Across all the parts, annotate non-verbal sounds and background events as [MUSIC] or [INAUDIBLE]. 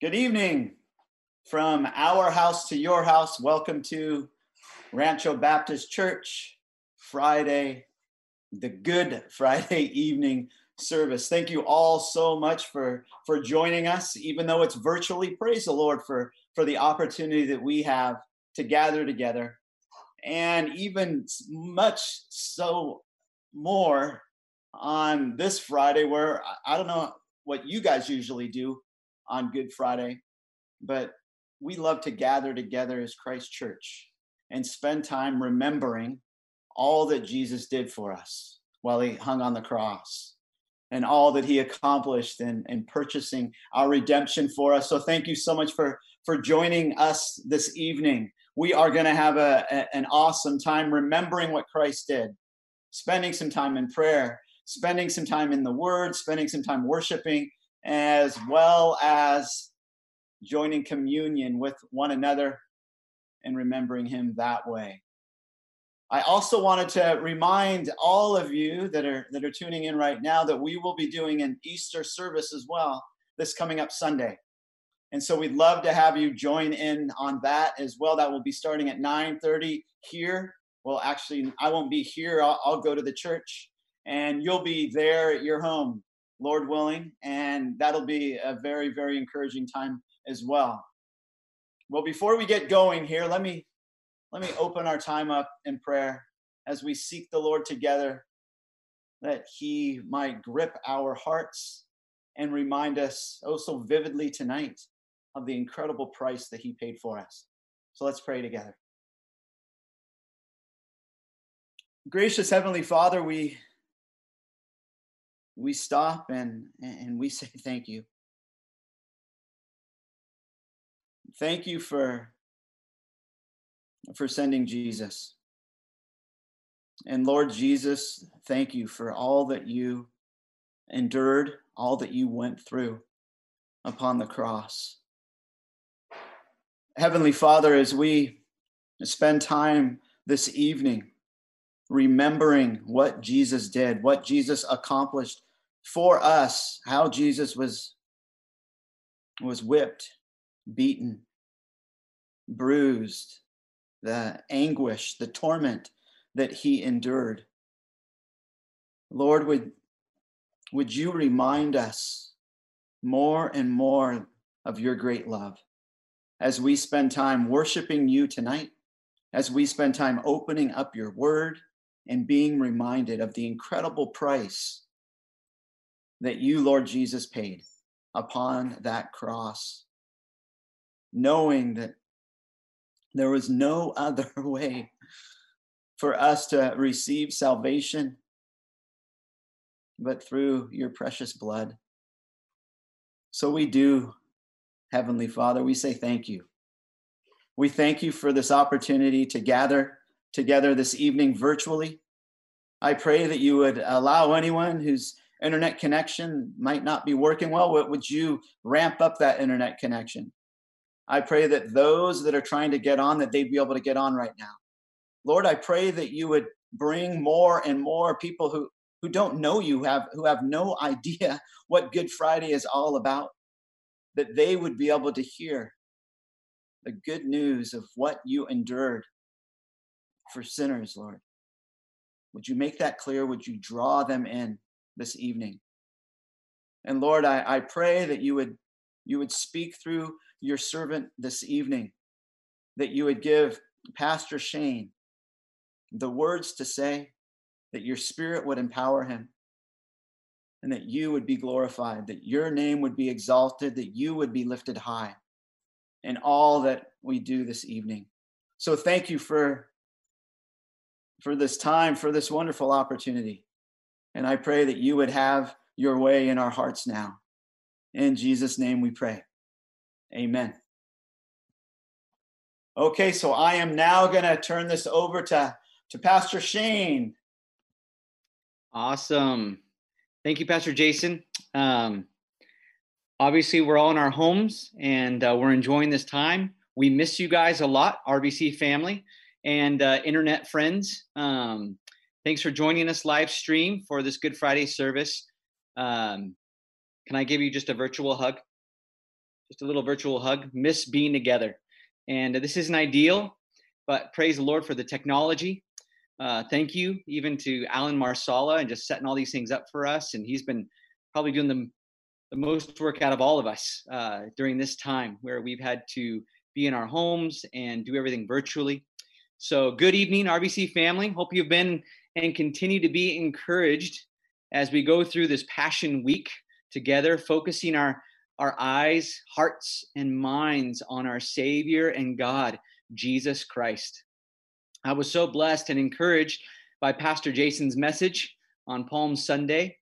Good evening from our house to your house. Welcome to Rancho Baptist Church, Friday, the Good [LAUGHS] Friday evening service. Thank you all so much for for joining us, even though it's virtually. Praise the Lord for for the opportunity that we have to gather together, and even much so more on this Friday, where I don't know what you guys usually do on Good Friday, but we love to gather together as Christ Church and spend time remembering all that Jesus did for us while he hung on the cross and all that he accomplished in, in purchasing our redemption for us. So thank you so much for, for joining us this evening. We are going to have a, a, an awesome time remembering what Christ did, spending some time in prayer, spending some time in the Word, spending some time worshiping, as well as joining communion with one another and remembering him that way. I also wanted to remind all of you that are that are tuning in right now that we will be doing an Easter service as well this coming up Sunday. And so we'd love to have you join in on that as well. That will be starting at 9:30 here. Well, actually, I won't be here. I'll, I'll go to the church, and you'll be there at your home Lord willing, and that'll be a very, very encouraging time as well. Well, before we get going here, let me let me open our time up in prayer as we seek the Lord together that he might grip our hearts and remind us oh so vividly tonight of the incredible price that he paid for us. So let's pray together. Gracious Heavenly Father, we we stop and and we [LAUGHS] say thank you. Thank you for for sending jesus. And lord jesus thank you for all that you endured all that you went through upon the cross. Heavenly father as we spend time this evening remembering what jesus did what jesus accomplished for us how Jesus was was whipped, beaten, bruised, the anguish, the torment that he endured. Lord, would, would you remind us more and more of your great love as we spend time worshiping you tonight, as we spend time opening up your word and being reminded of the incredible price that you, Lord Jesus, paid upon that cross, knowing that there was no [LAUGHS] other way for us to receive salvation but through your precious blood. So we do, Heavenly Father, we say thank you. We thank you for this opportunity to gather together this evening virtually. I pray that you would allow anyone who's internet connection might not be working well, would you ramp up that internet connection? I pray that those that are trying to get on, that they'd be able to get on right now. Lord, I pray that you would bring more and more people who, who don't know you, have, who have no [LAUGHS] idea what Good Friday is all about, that they would be able to hear the good news of what you endured for sinners, Lord. Would you make that clear? Would you draw them in? This evening. And Lord, I, I pray that you would you would speak through your servant this evening, that you would give Pastor Shane the words to say, that your spirit would empower him, and that you would be glorified, that your name would be exalted, that you would be lifted high in all that we do this evening. So thank you for for this time, for this wonderful opportunity. And I pray that you would have your way in our hearts now. In Jesus' name we pray. Amen. Okay, so I am now going to turn this over to, to Pastor Shane. Awesome. Thank you, Pastor Jason. Um, obviously, we're all in our homes and uh, we're enjoying this time. We miss you guys a lot, RBC family and uh, internet friends. Um, Thanks for joining us live stream for this Good Friday service. Um, can I give you just a virtual hug? just a little virtual hug. Miss being together. And this isn't ideal, but praise the Lord for the technology. Uh, thank you even to Alan Marsala and just setting all these things up for us. And he's been probably doing the, the most work out of all of us uh, during this time where we've had to be in our homes and do everything virtually. So, good evening, RBC family. Hope you've been and continue to be encouraged as we go through this Passion Week together, focusing our, our eyes, hearts, and minds on our Savior and God, Jesus Christ. I was so blessed and encouraged by Pastor Jason's message on Palm Sunday.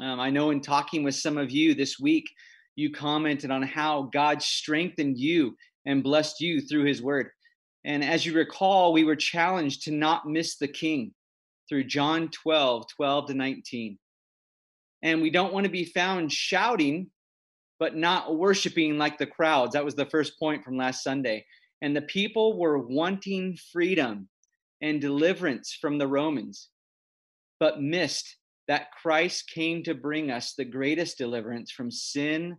Um, I know in talking with some of you this week, you commented on how God strengthened you and blessed you through his word. And as you recall, we were challenged to not miss the king through John 12, 12 to 19. And we don't want to be found shouting, but not worshiping like the crowds. That was the first point from last Sunday. And the people were wanting freedom and deliverance from the Romans, but missed that Christ came to bring us the greatest deliverance from sin,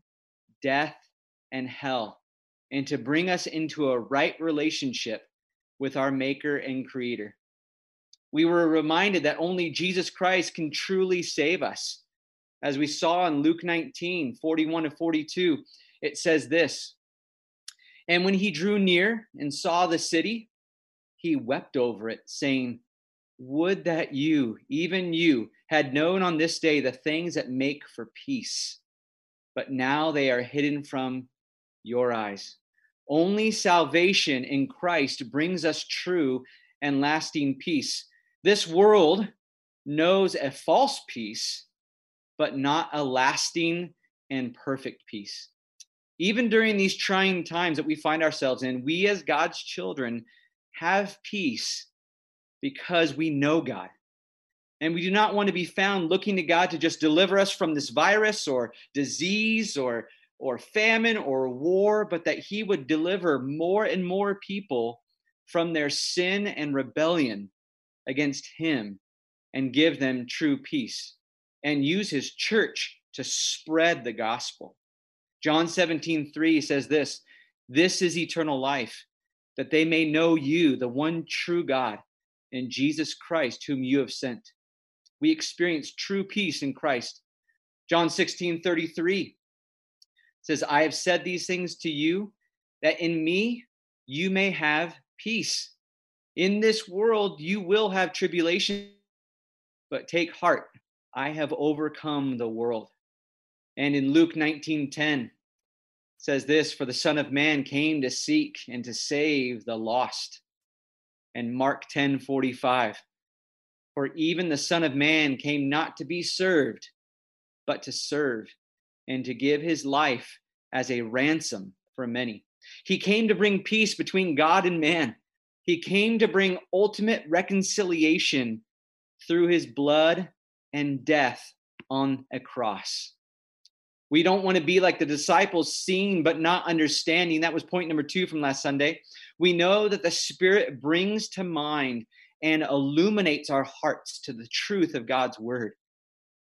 death, and hell and to bring us into a right relationship with our Maker and Creator. We were reminded that only Jesus Christ can truly save us. As we saw in Luke 19 41 to 42, it says this And when he drew near and saw the city, he wept over it, saying, Would that you, even you, had known on this day the things that make for peace, but now they are hidden from your eyes. Only salvation in Christ brings us true and lasting peace. This world knows a false peace, but not a lasting and perfect peace. Even during these trying times that we find ourselves in, we as God's children have peace because we know God. And we do not want to be found looking to God to just deliver us from this virus or disease or or famine or war, but that he would deliver more and more people from their sin and rebellion against him and give them true peace and use his church to spread the gospel. John 17, 3 says this This is eternal life, that they may know you, the one true God, and Jesus Christ, whom you have sent. We experience true peace in Christ. John 16, 33 says, I have said these things to you that in me you may have peace. In this world you will have tribulation, but take heart, I have overcome the world. And in Luke 19:10 says this, for the son of man came to seek and to save the lost. And Mark 10:45 for even the son of man came not to be served, but to serve and to give his life as a ransom for many. He came to bring peace between God and man. He came to bring ultimate reconciliation through his blood and death on a cross. We don't want to be like the disciples, seeing but not understanding. That was point number two from last Sunday. We know that the Spirit brings to mind and illuminates our hearts to the truth of God's word.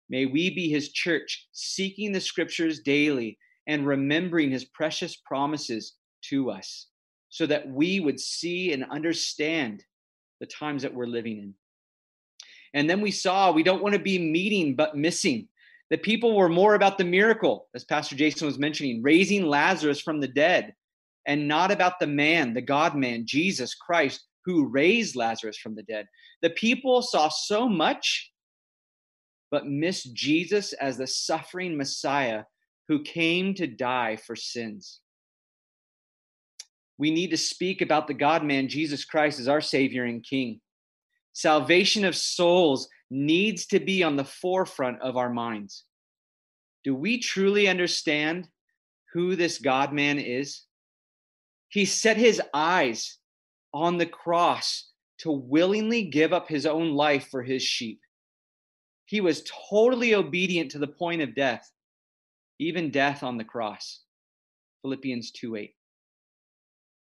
May we be his church, seeking the scriptures daily and remembering his precious promises to us so that we would see and understand the times that we're living in. And then we saw we don't want to be meeting but missing. The people were more about the miracle, as Pastor Jason was mentioning, raising Lazarus from the dead, and not about the man, the God man, Jesus Christ, who raised Lazarus from the dead. The people saw so much but miss Jesus as the suffering Messiah who came to die for sins. We need to speak about the God man, Jesus Christ, as our Savior and King. Salvation of souls needs to be on the forefront of our minds. Do we truly understand who this God man is? He set his eyes on the cross to willingly give up his own life for his sheep. He was totally obedient to the point of death, even death on the cross. Philippians 2 8.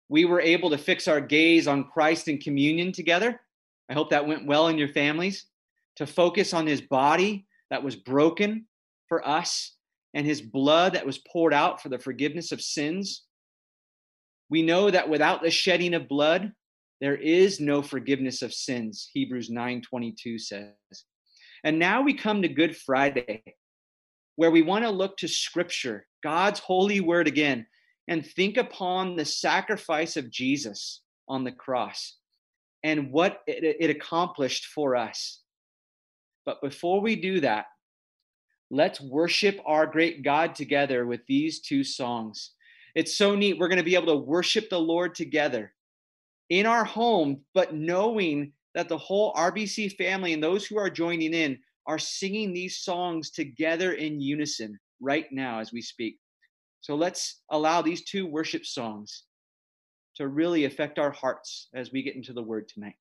We were able to fix our gaze on Christ in communion together. I hope that went well in your families. To focus on his body that was broken for us and his blood that was poured out for the forgiveness of sins. We know that without the shedding of blood, there is no forgiveness of sins, Hebrews 9:22 says. And now we come to Good Friday, where we want to look to scripture, God's holy word again, and think upon the sacrifice of Jesus on the cross and what it, it accomplished for us. But before we do that, let's worship our great God together with these two songs. It's so neat. We're going to be able to worship the Lord together in our home, but knowing that the whole RBC family and those who are joining in are singing these songs together in unison right now as we speak. So let's allow these two worship songs to really affect our hearts as we get into the word tonight.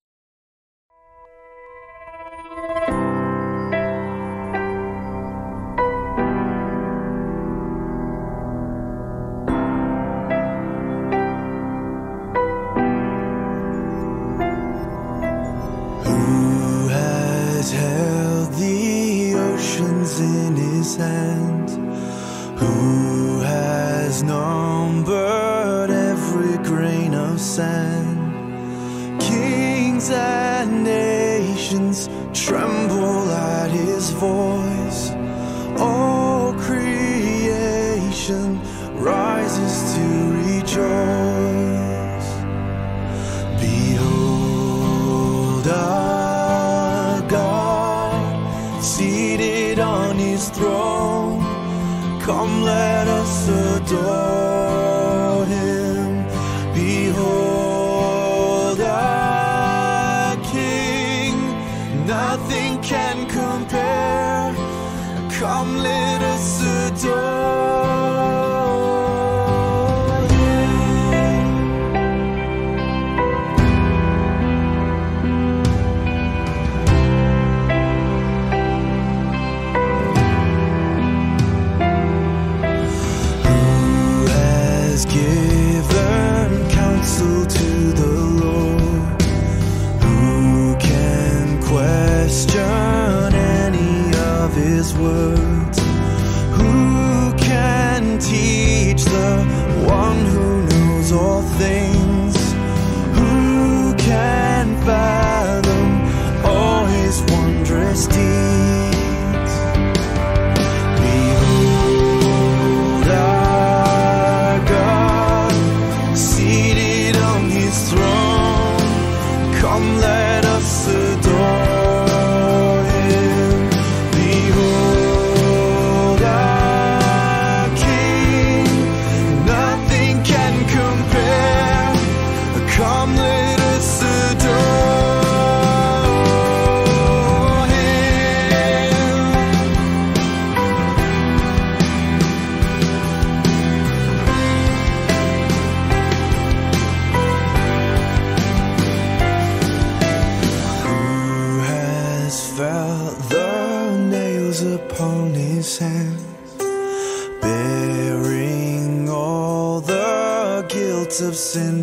Who has held the oceans in his hand? Who has numbered every grain of sand? Kings and nations tremble at his voice. All creation rises to rejoice.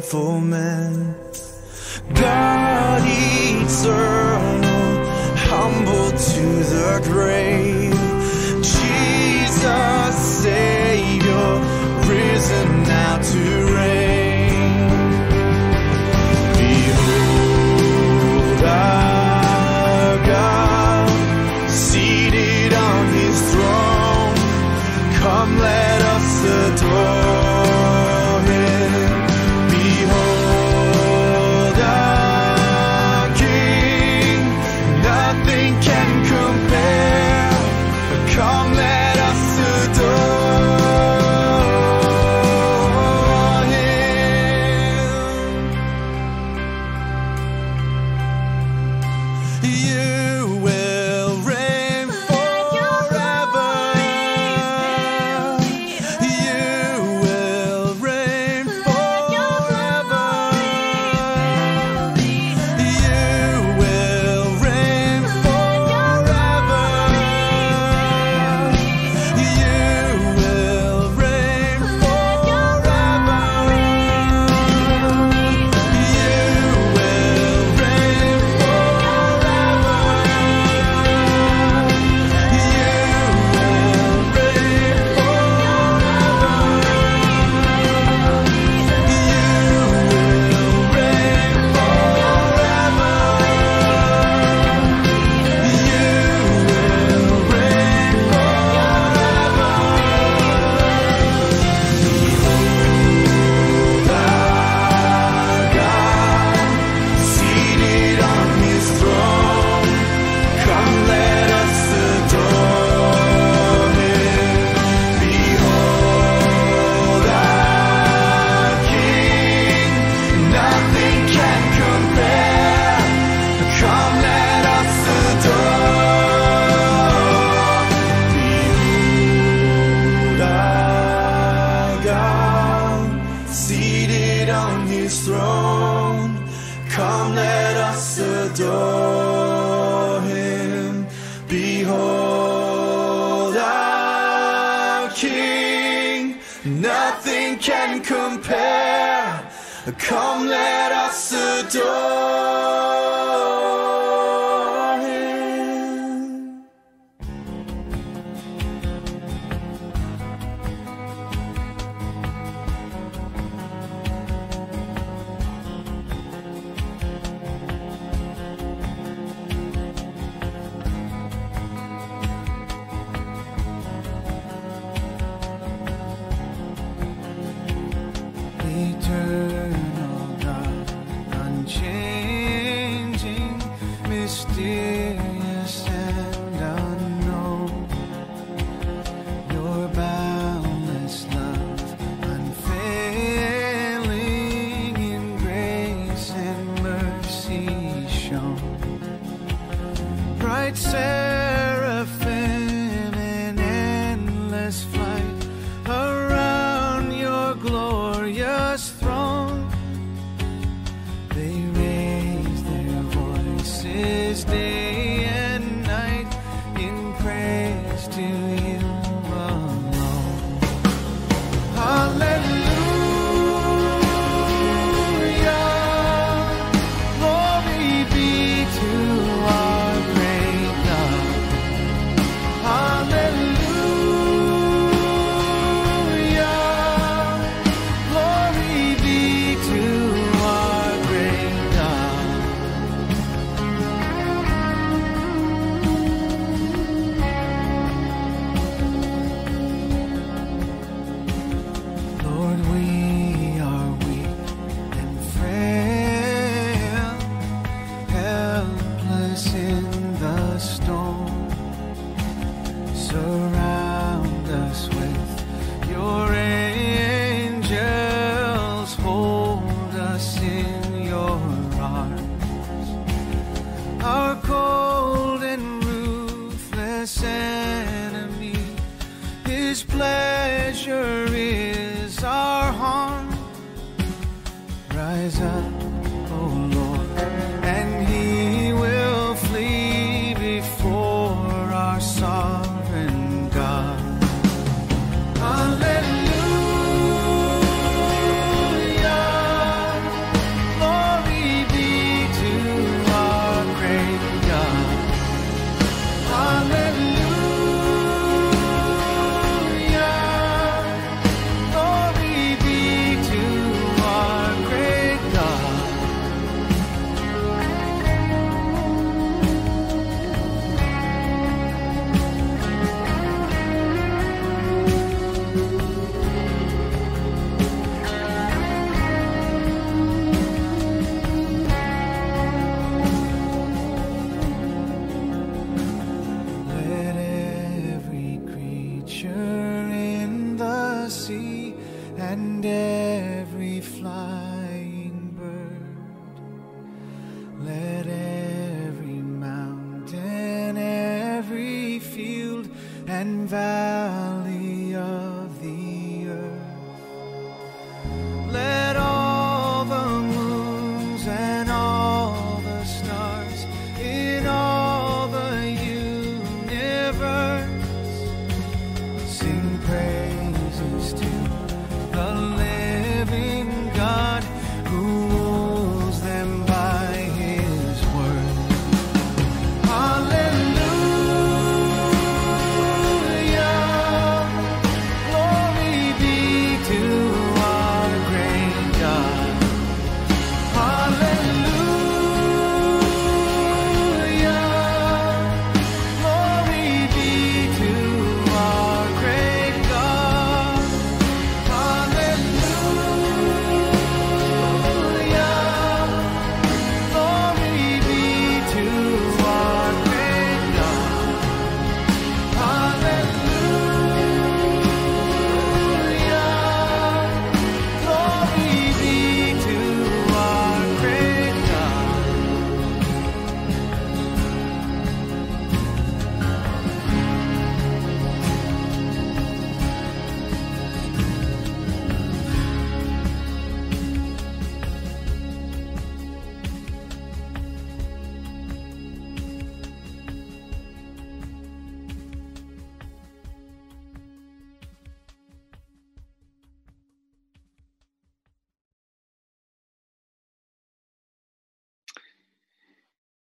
Sinful men?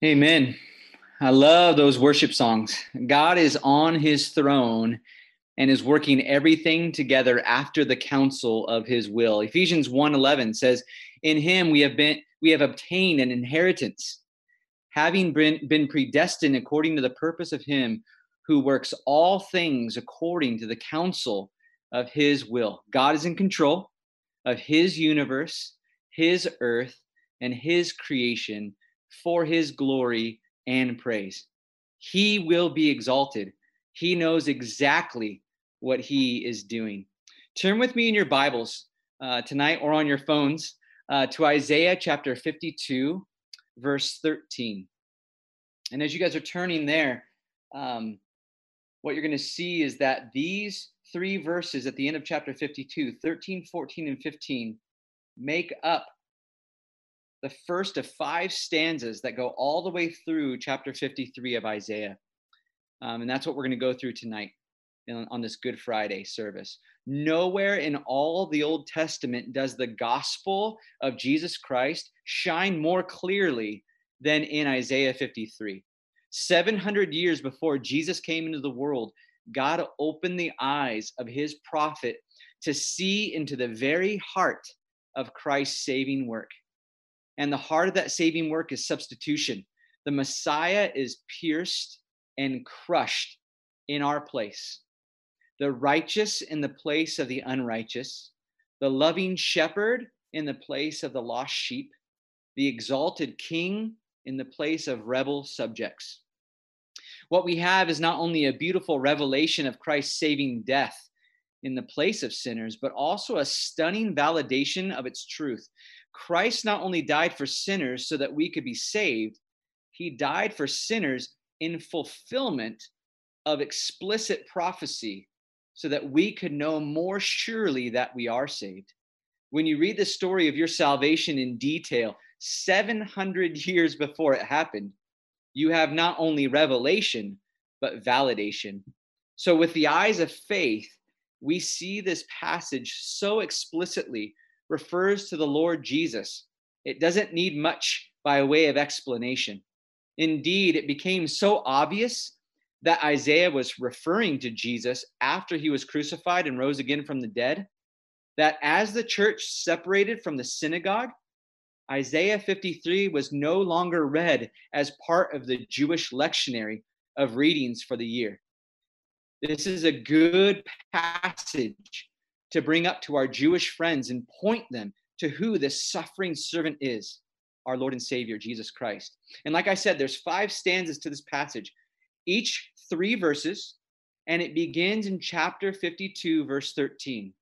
Amen. I love those worship songs. God is on his throne and is working everything together after the counsel of his will. Ephesians 1:11 says, "In him we have been we have obtained an inheritance, having been, been predestined according to the purpose of him who works all things according to the counsel of his will." God is in control of his universe, his earth, and his creation for his glory and praise. He will be exalted. He knows exactly what he is doing. Turn with me in your Bibles uh, tonight or on your phones uh, to Isaiah chapter 52, verse 13. And as you guys are turning there, um, what you're going to see is that these three verses at the end of chapter 52, 13, 14, and 15, make up the first of five stanzas that go all the way through chapter 53 of Isaiah. Um, and that's what we're going to go through tonight in, on this Good Friday service. Nowhere in all the Old Testament does the gospel of Jesus Christ shine more clearly than in Isaiah 53. 700 years before Jesus came into the world, God opened the eyes of his prophet to see into the very heart of Christ's saving work. And the heart of that saving work is substitution. The Messiah is pierced and crushed in our place. The righteous in the place of the unrighteous, the loving shepherd in the place of the lost sheep, the exalted king in the place of rebel subjects. What we have is not only a beautiful revelation of Christ's saving death in the place of sinners, but also a stunning validation of its truth. Christ not only died for sinners so that we could be saved, he died for sinners in fulfillment of explicit prophecy so that we could know more surely that we are saved. When you read the story of your salvation in detail, 700 years before it happened, you have not only revelation, but validation. So, with the eyes of faith, we see this passage so explicitly refers to the Lord Jesus. It doesn't need much by way of explanation. Indeed, it became so obvious that Isaiah was referring to Jesus after he was crucified and rose again from the dead that as the church separated from the synagogue, Isaiah 53 was no longer read as part of the Jewish lectionary of readings for the year. This is a good passage to bring up to our Jewish friends and point them to who this suffering servant is, our Lord and Savior, Jesus Christ. And like I said, there's five stanzas to this passage, each three verses, and it begins in chapter 52, verse 13.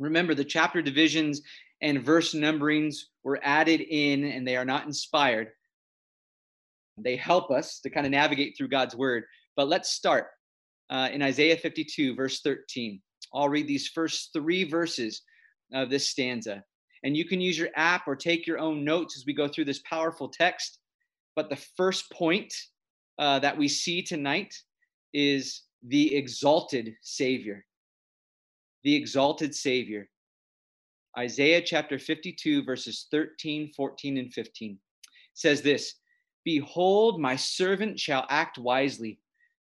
Remember, the chapter divisions and verse numberings were added in, and they are not inspired. They help us to kind of navigate through God's word. But let's start uh, in Isaiah 52, verse 13. I'll read these first three verses of this stanza. And you can use your app or take your own notes as we go through this powerful text. But the first point uh, that we see tonight is the exalted Savior. The exalted Savior. Isaiah chapter 52, verses 13, 14, and 15 says this Behold, my servant shall act wisely.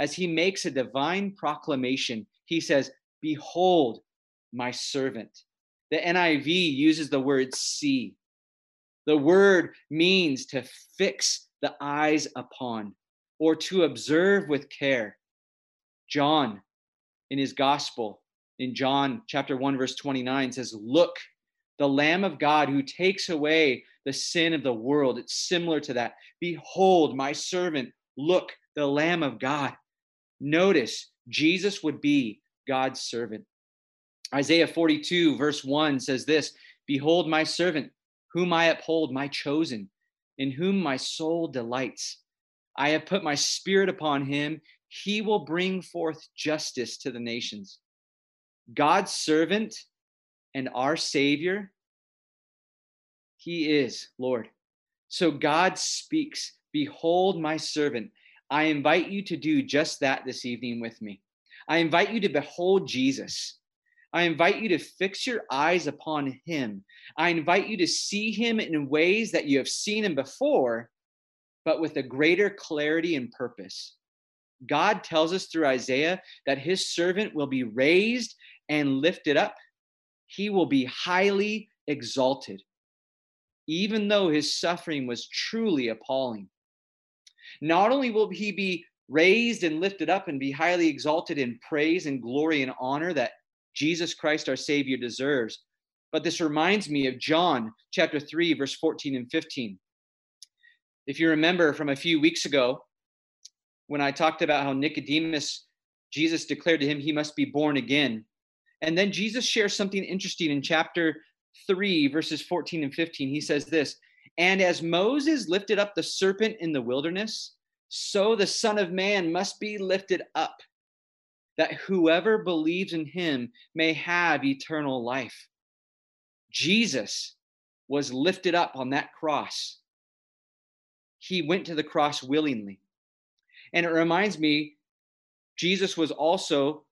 as he makes a divine proclamation. He says, Behold, my servant. The NIV uses the word see. The word means to fix the eyes upon or to observe with care. John, in his gospel, in John chapter 1, verse 29, says, Look, the Lamb of God who takes away the sin of the world. It's similar to that. Behold, my servant. Look, the Lamb of God. Notice, Jesus would be God's servant. Isaiah 42, verse 1 says this Behold, my servant, whom I uphold, my chosen, in whom my soul delights. I have put my spirit upon him. He will bring forth justice to the nations. God's servant and our Savior, He is Lord. So God speaks Behold, my servant. I invite you to do just that this evening with me. I invite you to behold Jesus. I invite you to fix your eyes upon him. I invite you to see him in ways that you have seen him before, but with a greater clarity and purpose. God tells us through Isaiah that his servant will be raised and lifted up. He will be highly exalted, even though his suffering was truly appalling. Not only will he be raised and lifted up and be highly exalted in praise and glory and honor that Jesus Christ our Savior deserves, but this reminds me of John chapter 3, verse 14 and 15. If you remember from a few weeks ago, when I talked about how Nicodemus, Jesus declared to him he must be born again. And then Jesus shares something interesting in chapter 3, verses 14 and 15. He says this And as Moses lifted up the serpent in the wilderness, so the Son of Man must be lifted up, that whoever believes in him may have eternal life. Jesus was lifted up on that cross. He went to the cross willingly. And it reminds me, Jesus was also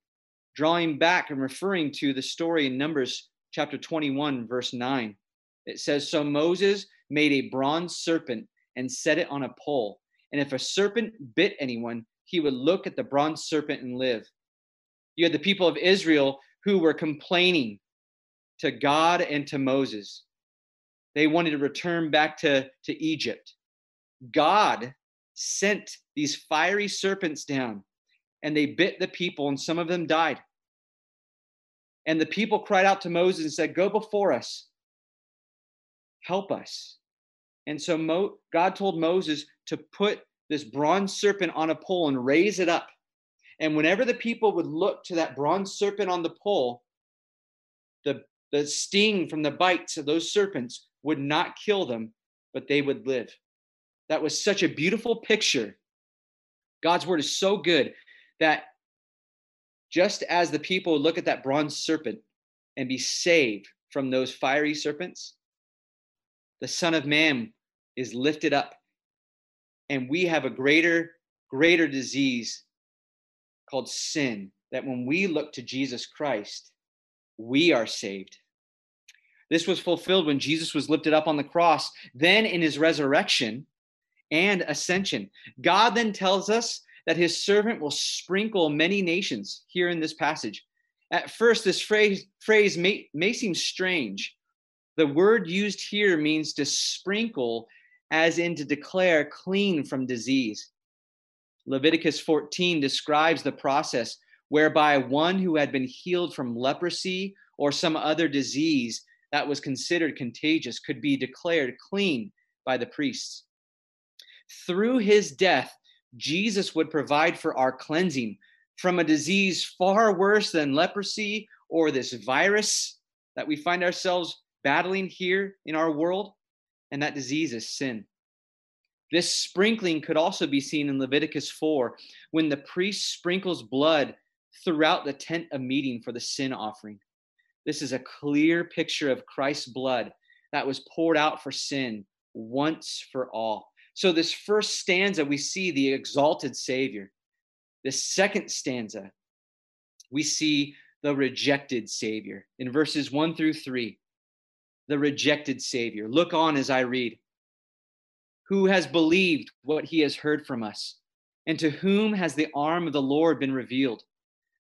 drawing back and referring to the story in Numbers chapter 21, verse 9. It says, So Moses made a bronze serpent and set it on a pole. And if a serpent bit anyone, he would look at the bronze serpent and live. You had the people of Israel who were complaining to God and to Moses. They wanted to return back to, to Egypt. God sent these fiery serpents down and they bit the people, and some of them died. And the people cried out to Moses and said, Go before us, help us. And so Mo- God told Moses to put this bronze serpent on a pole and raise it up. And whenever the people would look to that bronze serpent on the pole, the, the sting from the bites of those serpents would not kill them, but they would live. That was such a beautiful picture. God's word is so good that just as the people would look at that bronze serpent and be saved from those fiery serpents, the Son of Man is lifted up. And we have a greater, greater disease called sin that when we look to Jesus Christ, we are saved. This was fulfilled when Jesus was lifted up on the cross. Then in his resurrection and ascension, God then tells us that his servant will sprinkle many nations here in this passage. At first, this phrase, phrase may, may seem strange. The word used here means to sprinkle, as in to declare clean from disease. Leviticus 14 describes the process whereby one who had been healed from leprosy or some other disease that was considered contagious could be declared clean by the priests. Through his death, Jesus would provide for our cleansing from a disease far worse than leprosy or this virus that we find ourselves battling here in our world. And that disease is sin. This sprinkling could also be seen in Leviticus 4 when the priest sprinkles blood throughout the tent of meeting for the sin offering. This is a clear picture of Christ's blood that was poured out for sin once for all. So, this first stanza, we see the exalted Savior. The second stanza, we see the rejected Savior in verses one through three. The rejected Savior. Look on as I read. Who has believed what he has heard from us? And to whom has the arm of the Lord been revealed?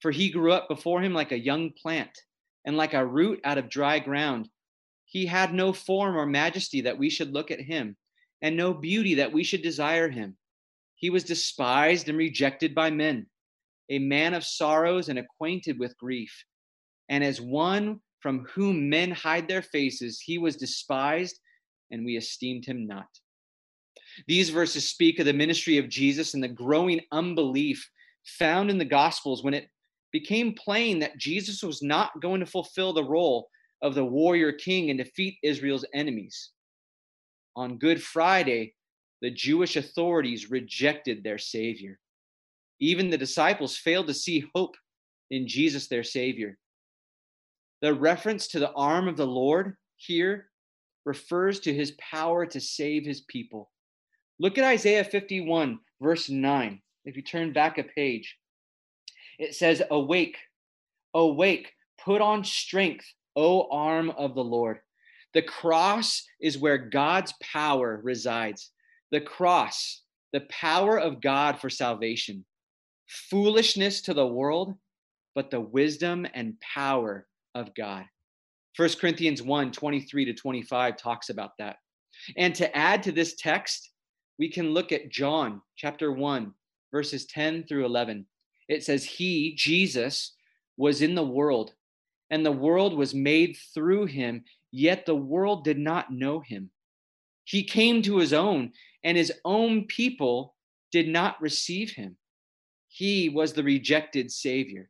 For he grew up before him like a young plant, and like a root out of dry ground. He had no form or majesty that we should look at him and no beauty that we should desire him. He was despised and rejected by men, a man of sorrows and acquainted with grief. And as one from whom men hide their faces, he was despised, and we esteemed him not. These verses speak of the ministry of Jesus and the growing unbelief found in the Gospels when it became plain that Jesus was not going to fulfill the role of the warrior king and defeat Israel's enemies on Good Friday, the Jewish authorities rejected their Savior. Even the disciples failed to see hope in Jesus, their Savior. The reference to the arm of the Lord here refers to his power to save his people. Look at Isaiah 51, verse 9. If you turn back a page, it says, Awake, awake, put on strength, O arm of the Lord. The cross is where God's power resides. The cross, the power of God for salvation. Foolishness to the world, but the wisdom and power of God. 1 Corinthians 1 23 to 25 talks about that. And to add to this text, we can look at John chapter 1, verses 10 through 11. It says, He, Jesus, was in the world, and the world was made through him, yet the world did not know him. He came to his own, and his own people did not receive him. He was the rejected Savior.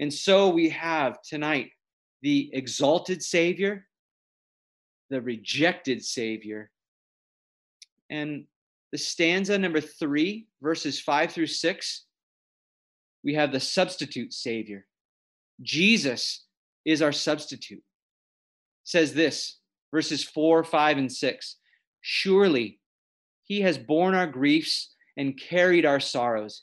And so we have tonight the exalted Savior, the rejected Savior. And the stanza number three, verses five through six, we have the substitute Savior. Jesus is our substitute. It says this, verses four, five, and six. Surely he has borne our griefs and carried our sorrows.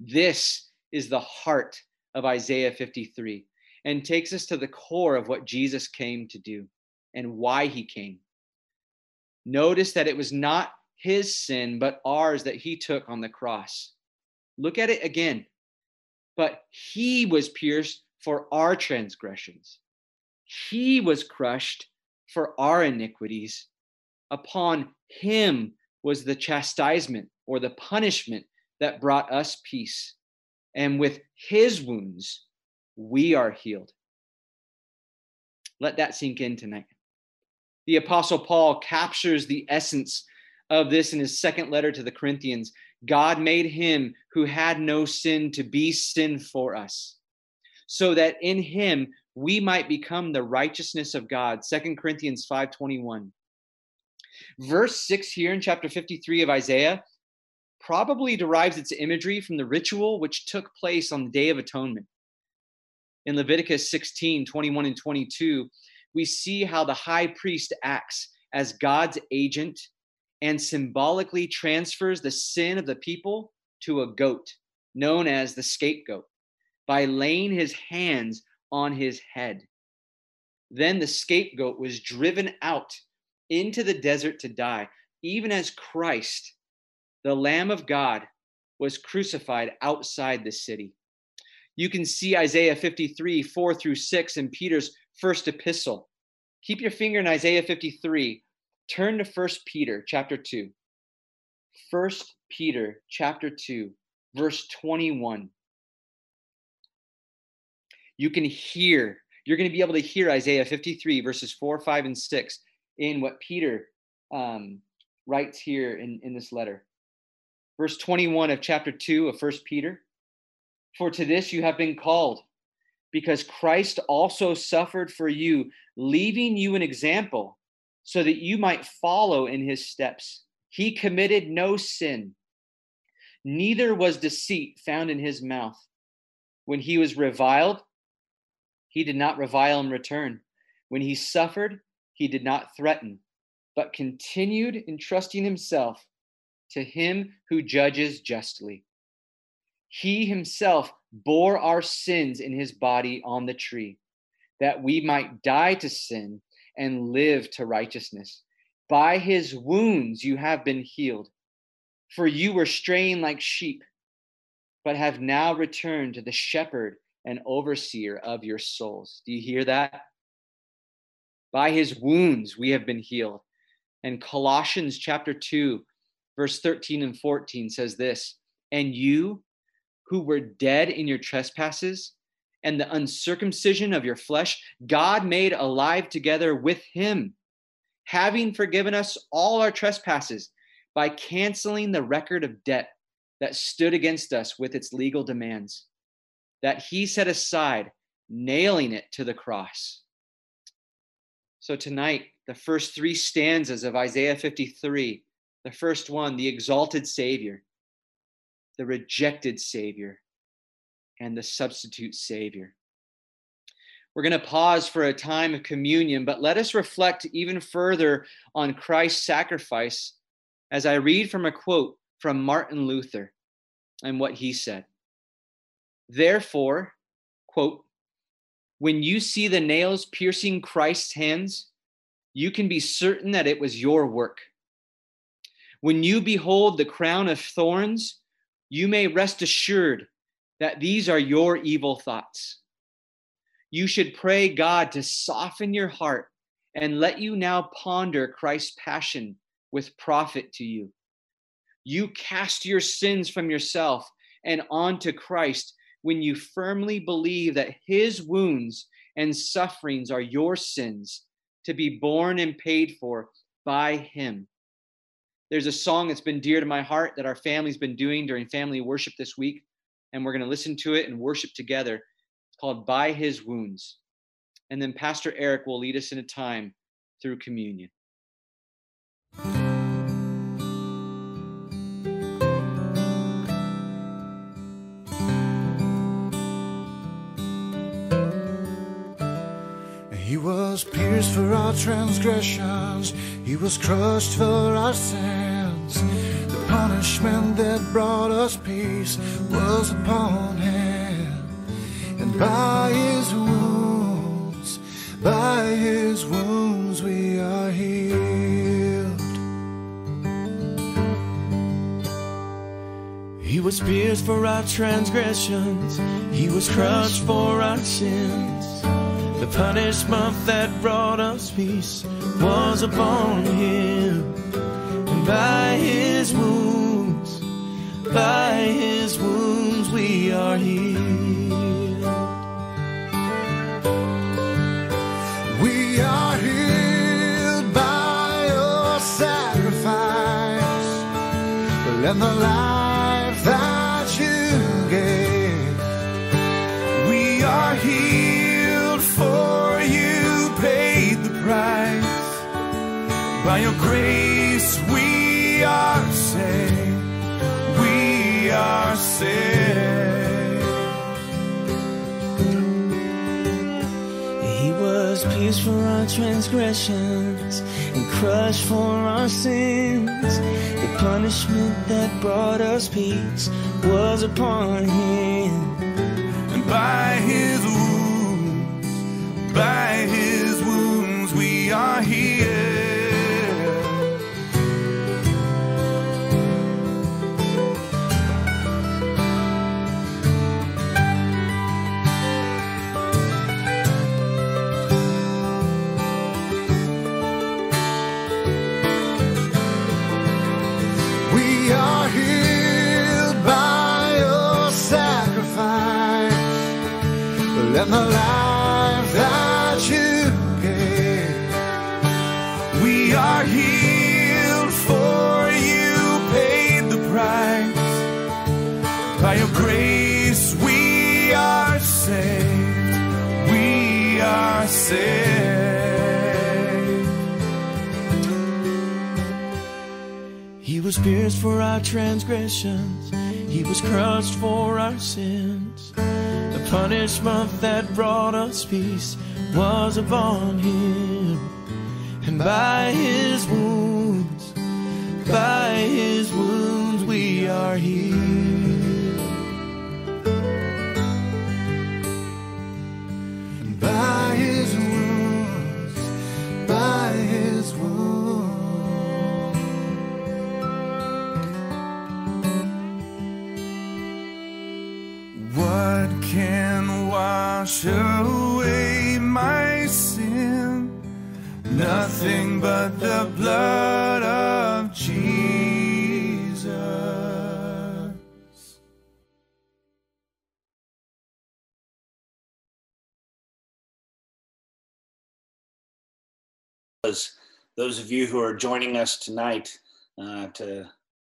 This is the heart of Isaiah 53 and takes us to the core of what Jesus came to do and why he came. Notice that it was not his sin, but ours that he took on the cross. Look at it again. But he was pierced for our transgressions, he was crushed for our iniquities. Upon him was the chastisement or the punishment that brought us peace. And with his wounds, we are healed. Let that sink in tonight. The Apostle Paul captures the essence of this in his second letter to the Corinthians. God made him who had no sin to be sin for us, so that in him we might become the righteousness of God. Second Corinthians 5:21. Verse 6 here in chapter 53 of Isaiah probably derives its imagery from the ritual which took place on the Day of Atonement. In Leviticus 16 21 and 22, we see how the high priest acts as God's agent and symbolically transfers the sin of the people to a goat, known as the scapegoat, by laying his hands on his head. Then the scapegoat was driven out into the desert to die, even as Christ the Lamb of God was crucified outside the city. You can see Isaiah 53, 4 through 6 in Peter's first epistle. Keep your finger in Isaiah 53. Turn to 1 Peter chapter 2. 1 Peter chapter 2, verse 21. You can hear, you're going to be able to hear Isaiah 53, verses 4, 5, and 6 in what Peter um, writes here in, in this letter verse 21 of chapter 2 of First Peter. For to this you have been called, because Christ also suffered for you, leaving you an example, so that you might follow in his steps. He committed no sin, neither was deceit found in his mouth. When he was reviled, he did not revile in return. When he suffered, he did not threaten, but continued entrusting himself to him who judges justly. He himself bore our sins in his body on the tree, that we might die to sin and live to righteousness. By his wounds you have been healed. For you were straying like sheep, but have now returned to the shepherd and overseer of your souls. Do you hear that? By his wounds we have been healed. And Colossians chapter 2, verse 13 and 14 says this And you who were dead in your trespasses and the uncircumcision of your flesh, God made alive together with him, having forgiven us all our trespasses by canceling the record of debt that stood against us with its legal demands, that he set aside, nailing it to the cross. So tonight, the first three stanzas of Isaiah 53, the first one, the exalted Savior, the rejected Savior, and the substitute Savior. We're going to pause for a time of communion, but let us reflect even further on Christ's sacrifice as I read from a quote from Martin Luther and what he said. Therefore, quote, when you see the nails piercing Christ's hands, you can be certain that it was your work. When you behold the crown of thorns, you may rest assured that these are your evil thoughts. You should pray God to soften your heart and let you now ponder Christ's passion with profit to you. You cast your sins from yourself and onto Christ when you firmly believe that his wounds and sufferings are your sins to be borne and paid for by him. There's a song that's been dear to my heart that our family's been doing during family worship this week, and we're going to listen to it and worship together. It's called By His Wounds. And then Pastor Eric will lead us in a time through communion. He was pierced for our transgressions, He was crushed for our sins. The punishment that brought us peace was upon Him, and by His wounds, by His wounds we are healed. He was pierced for our transgressions, He was crushed for our sins. The punishment that brought us peace was upon him. By his wounds, by his wounds we are healed. We are healed by your sacrifice and the life that you gave. We are healed for you paid the price. By your grace are saved. We are saved. He was pierced for our transgressions and crushed for our sins. The punishment that brought us peace was upon him. And by his wounds, by his wounds we are healed. That you gave. We are healed for you paid the price. By your grace we are saved. We are saved. He was pierced for our transgressions. He was crushed for our sins. Punishment that brought us peace was upon him. And by his wounds, by his wounds we are healed. wash away my sin. Nothing but the blood of Jesus. Those of you who are joining us tonight uh, to,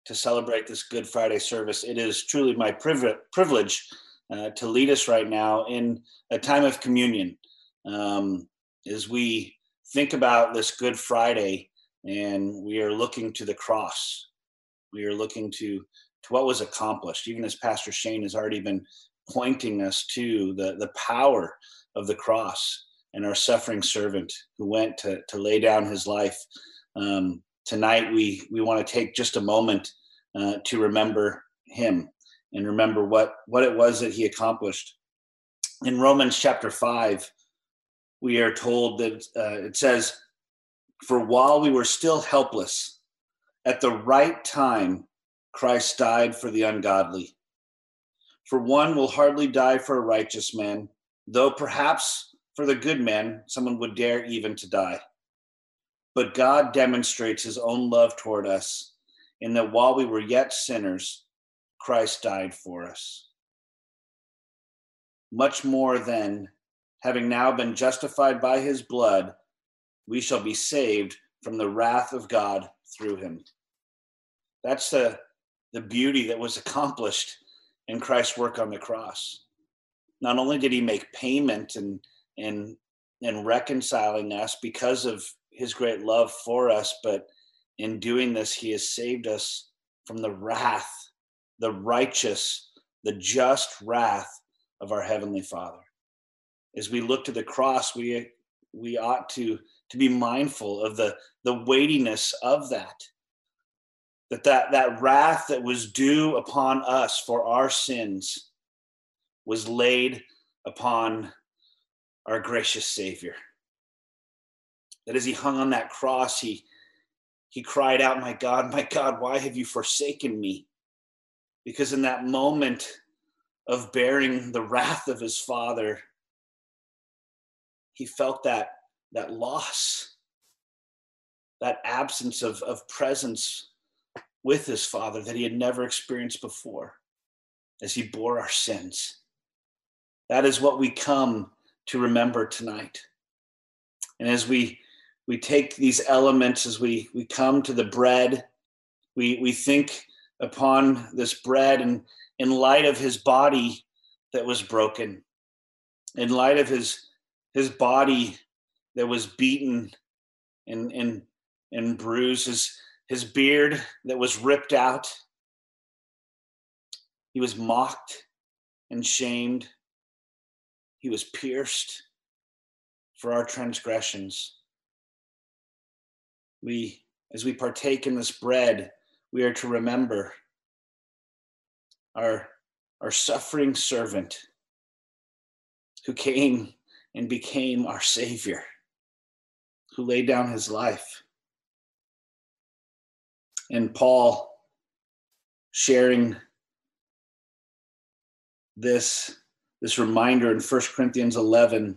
to celebrate this Good Friday service, it is truly my priv- privilege uh, to lead us right now in a time of communion um, as we think about this Good Friday and we are looking to the cross. We are looking to to what was accomplished, even as Pastor Shane has already been pointing us to the, the power of the cross and our suffering servant who went to, to lay down his life. Um, tonight, we, we want to take just a moment uh, to remember him and remember what, what it was that he accomplished. In Romans chapter 5, we are told that uh, it says, For while we were still helpless, at the right time, Christ died for the ungodly. For one will hardly die for a righteous man, though perhaps for the good man someone would dare even to die. But God demonstrates his own love toward us in that while we were yet sinners, Christ died for us. Much more than having now been justified by his blood, we shall be saved from the wrath of God through him. That's the, the beauty that was accomplished in Christ's work on the cross. Not only did he make payment and and and reconciling us because of his great love for us, but in doing this, he has saved us from the wrath, the righteous, the just wrath of our heavenly Father. As we look to the cross, we we ought to to be mindful of the the weightiness of that that that, that wrath that was due upon us for our sins was laid upon our gracious Savior. That as he hung on that cross, he, he cried out, My God, my God, why have you forsaken me? Because in that moment of bearing the wrath of his Father, he felt that, that loss, that absence of, of presence with his Father that he had never experienced before as he bore our sins. That is what we come to remember tonight. And as we we take these elements as we we come to the bread, we we think upon this bread and in light of his body that was broken, in light of his his body that was beaten and and and bruised, his his beard that was ripped out. He was mocked and shamed. He was pierced for our transgressions. We, as we partake in this bread, we are to remember our, our suffering servant who came and became our Savior, who laid down his life. And Paul sharing this this reminder in 1 Corinthians 11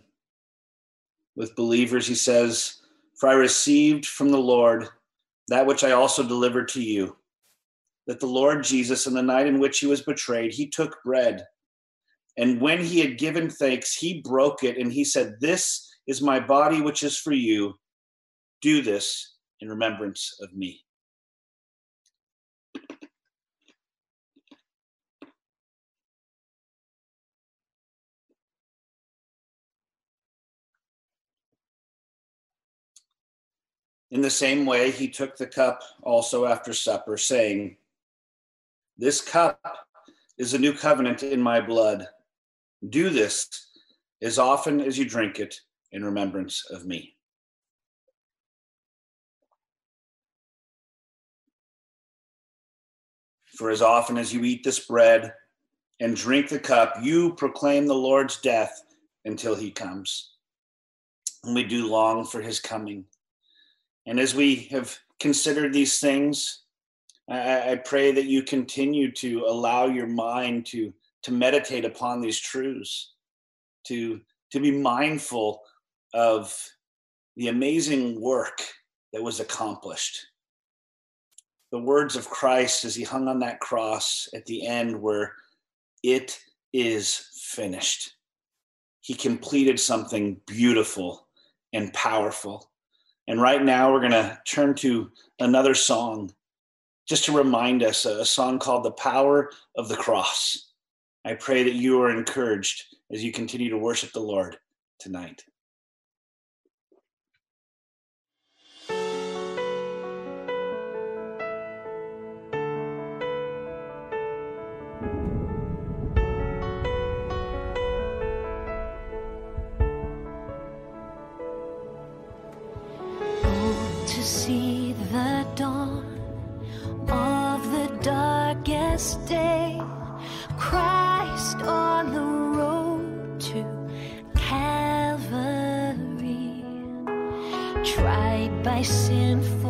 with believers he says for I received from the Lord that which I also delivered to you that the Lord Jesus in the night in which he was betrayed he took bread. And when he had given thanks he broke it and he said this is my body which is for you. Do this in remembrance of me. In the same way, he took the cup also after supper, saying, This cup is a new covenant in my blood. Do this as often as you drink it in remembrance of me. For as often as you eat this bread and drink the cup, you proclaim the Lord's death until he comes. And we do long for his coming. And as we have considered these things, I, I pray that you continue to allow your mind to, to meditate upon these truths, to, to be mindful of the amazing work that was accomplished. The words of Christ as he hung on that cross at the end were, It is finished. He completed something beautiful and powerful. And right now, we're going to turn to another song just to remind us a song called The Power of the Cross. I pray that you are encouraged as you continue to worship the Lord tonight. Darkest day. Christ on the road to Calvary, tried by sinful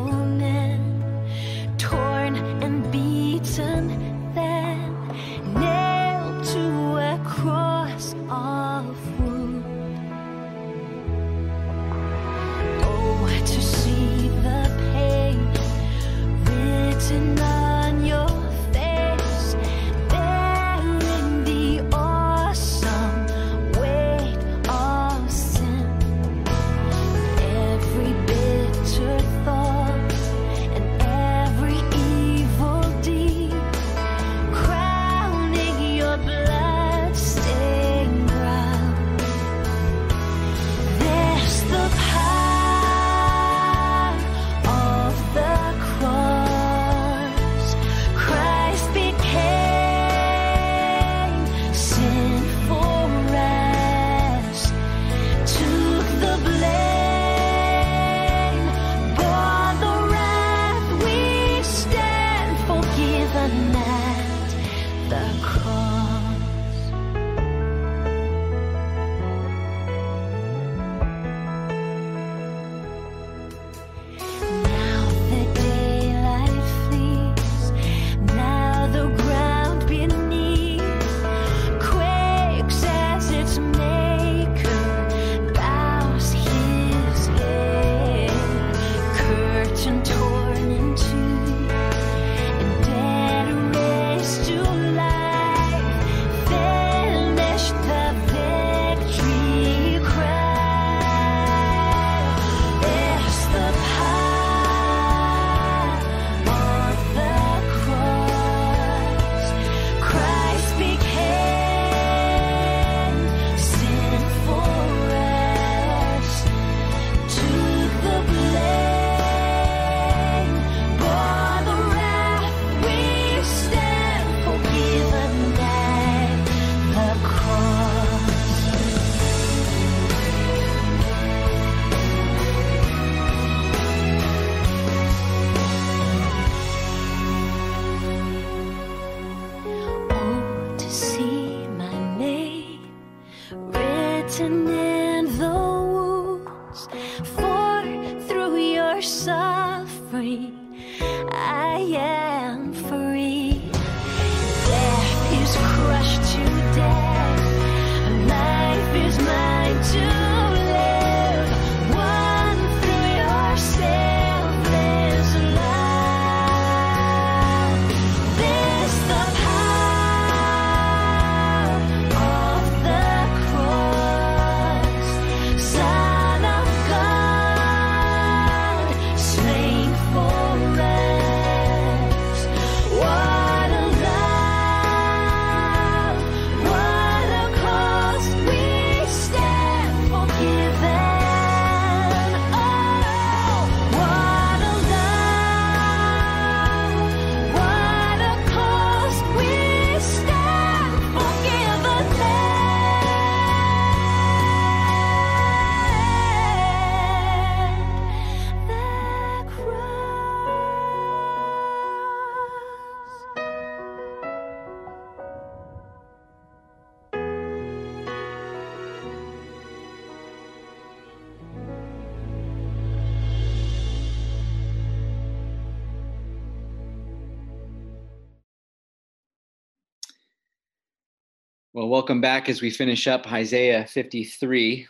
welcome back as we finish up Isaiah 53.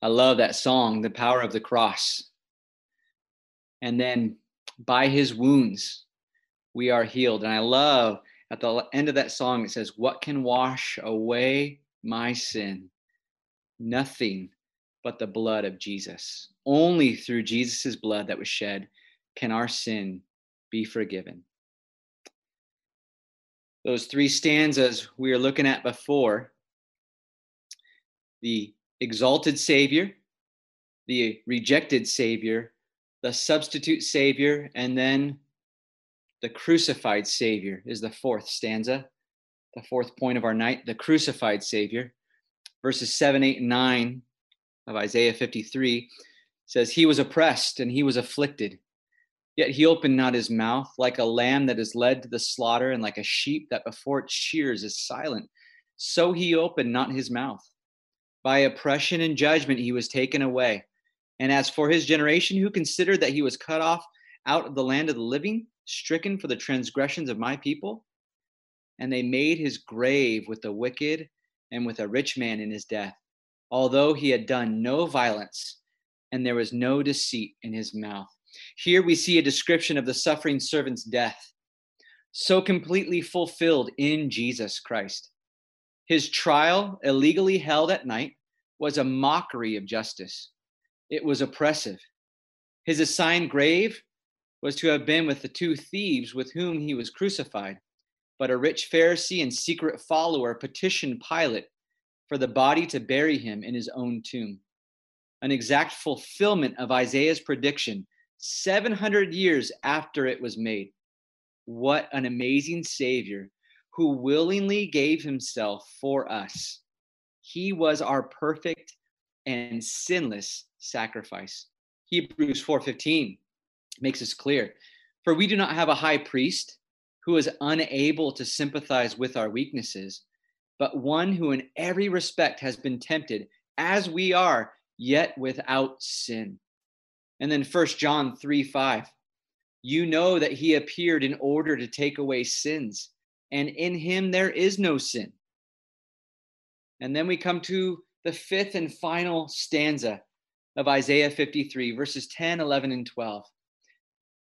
I love that song, The Power of the Cross. And then, by his wounds, we are healed. And I love at the end of that song, it says, What can wash away my sin? Nothing but the blood of Jesus. Only through Jesus' blood that was shed can our sin be forgiven. Those three stanzas we were looking at before the exalted Savior, the rejected Savior, the substitute Savior, and then the crucified Savior is the fourth stanza, the fourth point of our night, the crucified Savior. Verses 7, 8, and 9 of Isaiah 53 says, He was oppressed and he was afflicted, yet he opened not his mouth, like a lamb that is led to the slaughter, and like a sheep that before its shears is silent. So he opened not his mouth. By oppression and judgment he was taken away. And as for his generation, who considered that he was cut off out of the land of the living, stricken for the transgressions of my people? And they made his grave with the wicked and with a rich man in his death, although he had done no violence and there was no deceit in his mouth. Here we see a description of the suffering servant's death, so completely fulfilled in Jesus Christ. His trial, illegally held at night, was a mockery of justice. It was oppressive. His assigned grave was to have been with the two thieves with whom he was crucified. But a rich Pharisee and secret follower petitioned Pilate for the body to bury him in his own tomb. An exact fulfillment of Isaiah's prediction 700 years after it was made. What an amazing Savior who willingly gave himself for us. He was our perfect and sinless sacrifice. Hebrews 4:15 makes this clear. For we do not have a high priest who is unable to sympathize with our weaknesses, but one who in every respect has been tempted as we are, yet without sin. And then First John 3 5. You know that he appeared in order to take away sins, and in him there is no sin. And then we come to the fifth and final stanza of Isaiah 53, verses 10, 11, and 12.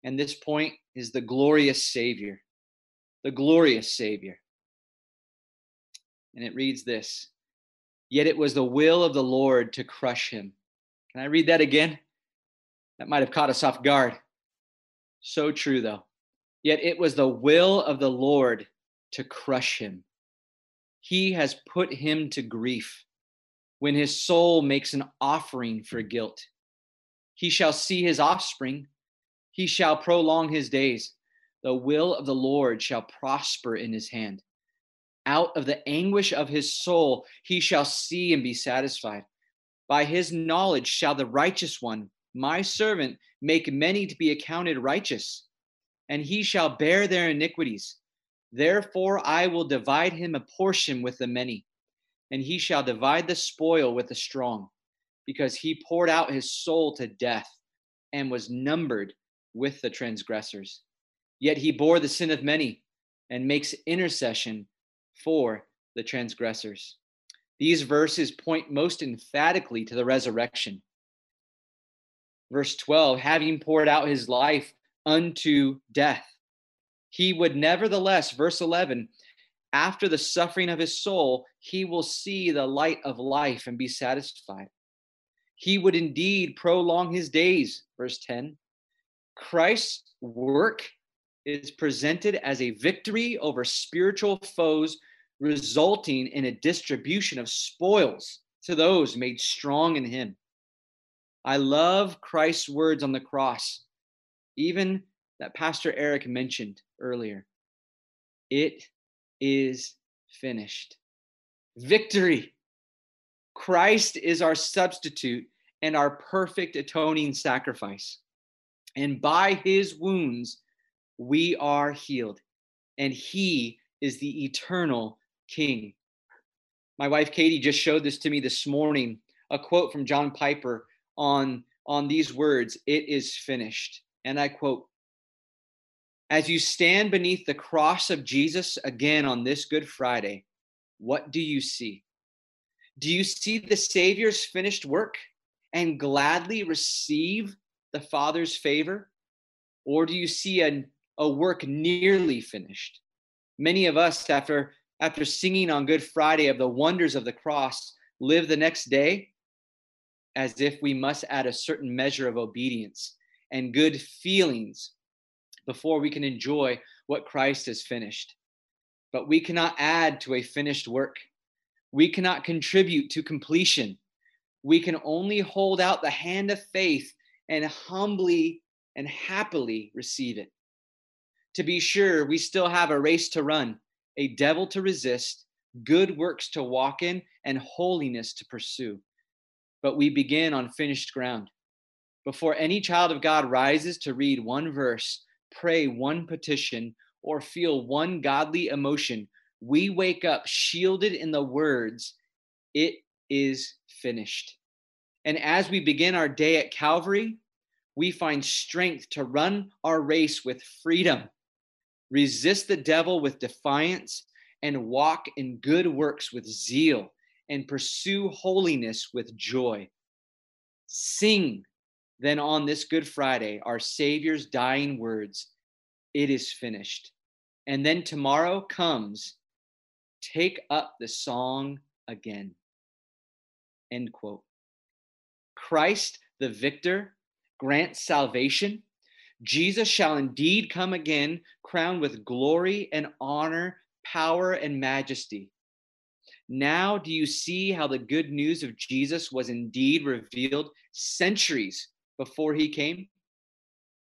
And this point is the glorious Savior, the glorious Savior. And it reads this Yet it was the will of the Lord to crush him. Can I read that again? That might have caught us off guard. So true, though. Yet it was the will of the Lord to crush him. He has put him to grief when his soul makes an offering for guilt. He shall see his offspring he shall prolong his days. The will of the Lord shall prosper in his hand. Out of the anguish of his soul, he shall see and be satisfied. By his knowledge shall the righteous one, my servant, make many to be accounted righteous, and he shall bear their iniquities. Therefore, I will divide him a portion with the many, and he shall divide the spoil with the strong, because he poured out his soul to death and was numbered with the transgressors. Yet he bore the sin of many and makes intercession for the transgressors. These verses point most emphatically to the resurrection. Verse 12, having poured out his life unto death, he would nevertheless, verse 11, after the suffering of his soul, he will see the light of life and be satisfied. He would indeed prolong his days, verse 10, Christ's work is presented as a victory over spiritual foes, resulting in a distribution of spoils to those made strong in Him. I love Christ's words on the cross, even that Pastor Eric mentioned earlier. It is finished. Victory. Christ is our substitute and our perfect atoning sacrifice. And by his wounds, we are healed. And he is the eternal king. My wife Katie just showed this to me this morning a quote from John Piper on, on these words It is finished. And I quote, as you stand beneath the cross of Jesus again on this Good Friday, what do you see? Do you see the Savior's finished work and gladly receive the Father's favor? Or do you see a, a work nearly finished? Many of us, after, after singing on Good Friday of the wonders of the cross, live the next day as if we must add a certain measure of obedience and good feelings before we can enjoy what Christ has finished. But we cannot add to a finished work. We cannot contribute to completion. We can only hold out the hand of faith and humbly and happily receive it. To be sure, we still have a race to run, a devil to resist, good works to walk in, and holiness to pursue. But we begin on finished ground. Before any child of God rises to read one verse, pray one petition, or feel one godly emotion, we wake up shielded in the words, It is finished. And as we begin our day at Calvary, we find strength to run our race with freedom, resist the devil with defiance, and walk in good works with zeal, and pursue holiness with joy. Sing then on this Good Friday our Savior's dying words, It is finished. And then tomorrow comes, take up the song again. End quote. Christ, the victor, grants salvation. Jesus shall indeed come again, crowned with glory and honor, power and majesty. Now, do you see how the good news of Jesus was indeed revealed centuries before he came?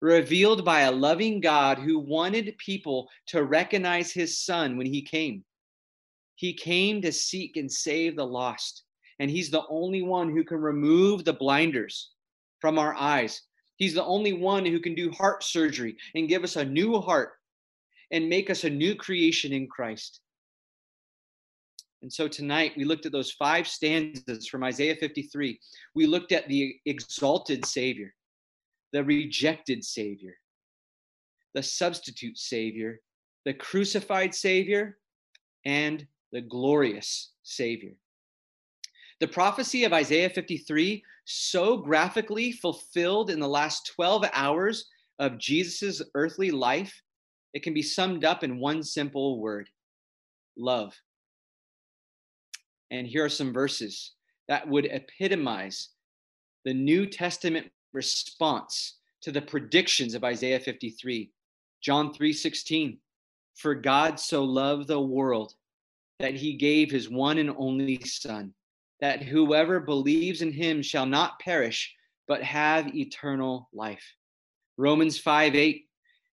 Revealed by a loving God who wanted people to recognize his son when he came. He came to seek and save the lost, and he's the only one who can remove the blinders from our eyes. He's the only one who can do heart surgery and give us a new heart and make us a new creation in Christ. And so tonight we looked at those five stanzas from Isaiah 53. We looked at the exalted Savior, the rejected Savior, the substitute Savior, the crucified Savior, and the glorious Savior. The prophecy of Isaiah 53 so graphically fulfilled in the last 12 hours of Jesus' earthly life, it can be summed up in one simple word love. And here are some verses that would epitomize the New Testament response to the predictions of Isaiah 53. John 3:16 For God so loved the world that he gave his one and only son that whoever believes in him shall not perish but have eternal life. Romans 5 8.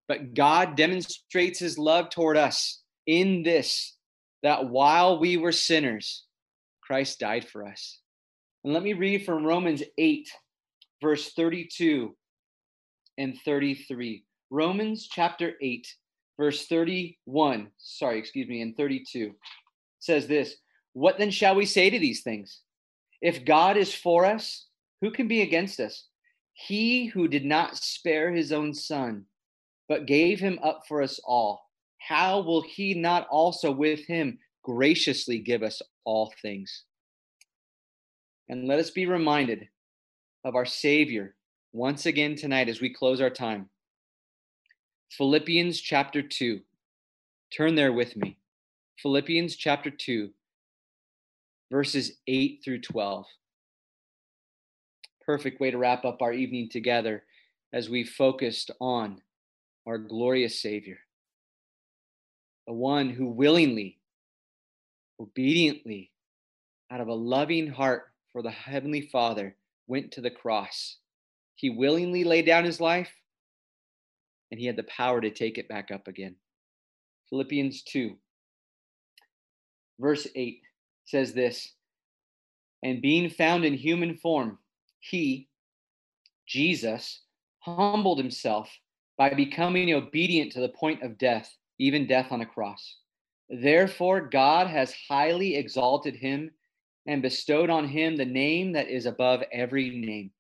But God demonstrates his love toward us in this, that while we were sinners, Christ died for us. And let me read from Romans 8, verse 32 and 33. Romans chapter 8, verse 31, sorry, excuse me, and 32 says this What then shall we say to these things? If God is for us, who can be against us? He who did not spare his own son, but gave him up for us all, how will he not also with him graciously give us all things. And let us be reminded of our Savior once again tonight as we close our time. Philippians chapter 2. Turn there with me. Philippians chapter 2, verses 8 through 12. Perfect way to wrap up our evening together as we focused on our glorious Savior, the one who willingly obediently, out of a loving heart for the Heavenly Father, went to the cross. He willingly laid down his life and he had the power to take it back up again. Philippians 2, verse 8 says this And being found in human form, he, Jesus, humbled himself by becoming obedient to the point of death, even death on a cross. Therefore, God has highly exalted him and bestowed on him the name that is above every name,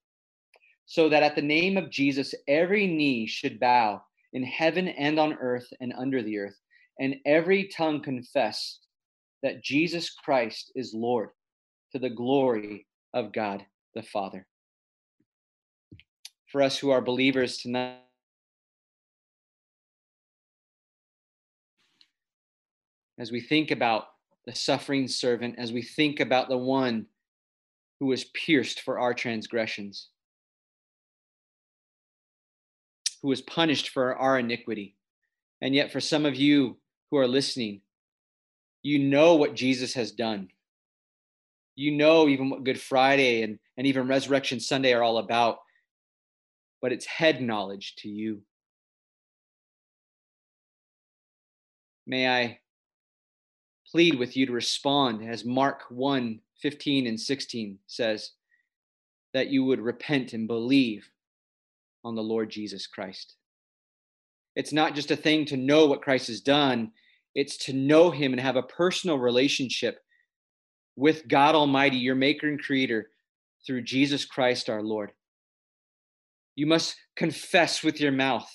so that at the name of Jesus every knee should bow in heaven and on earth and under the earth, and every tongue confess that Jesus Christ is Lord to the glory of God the Father. For us who are believers tonight, as we think about the suffering servant, as we think about the one who was pierced for our transgressions, who was punished for our iniquity. And yet, for some of you who are listening, you know what Jesus has done. You know even what Good Friday and, and even Resurrection Sunday are all about, but it's head knowledge to you. May I plead with you to respond as Mark 1 15 and 16 says, that you would repent and believe on the Lord Jesus Christ. It's not just a thing to know what Christ has done, it's to know him and have a personal relationship with God Almighty, your maker and creator, through Jesus Christ our Lord. You must confess with your mouth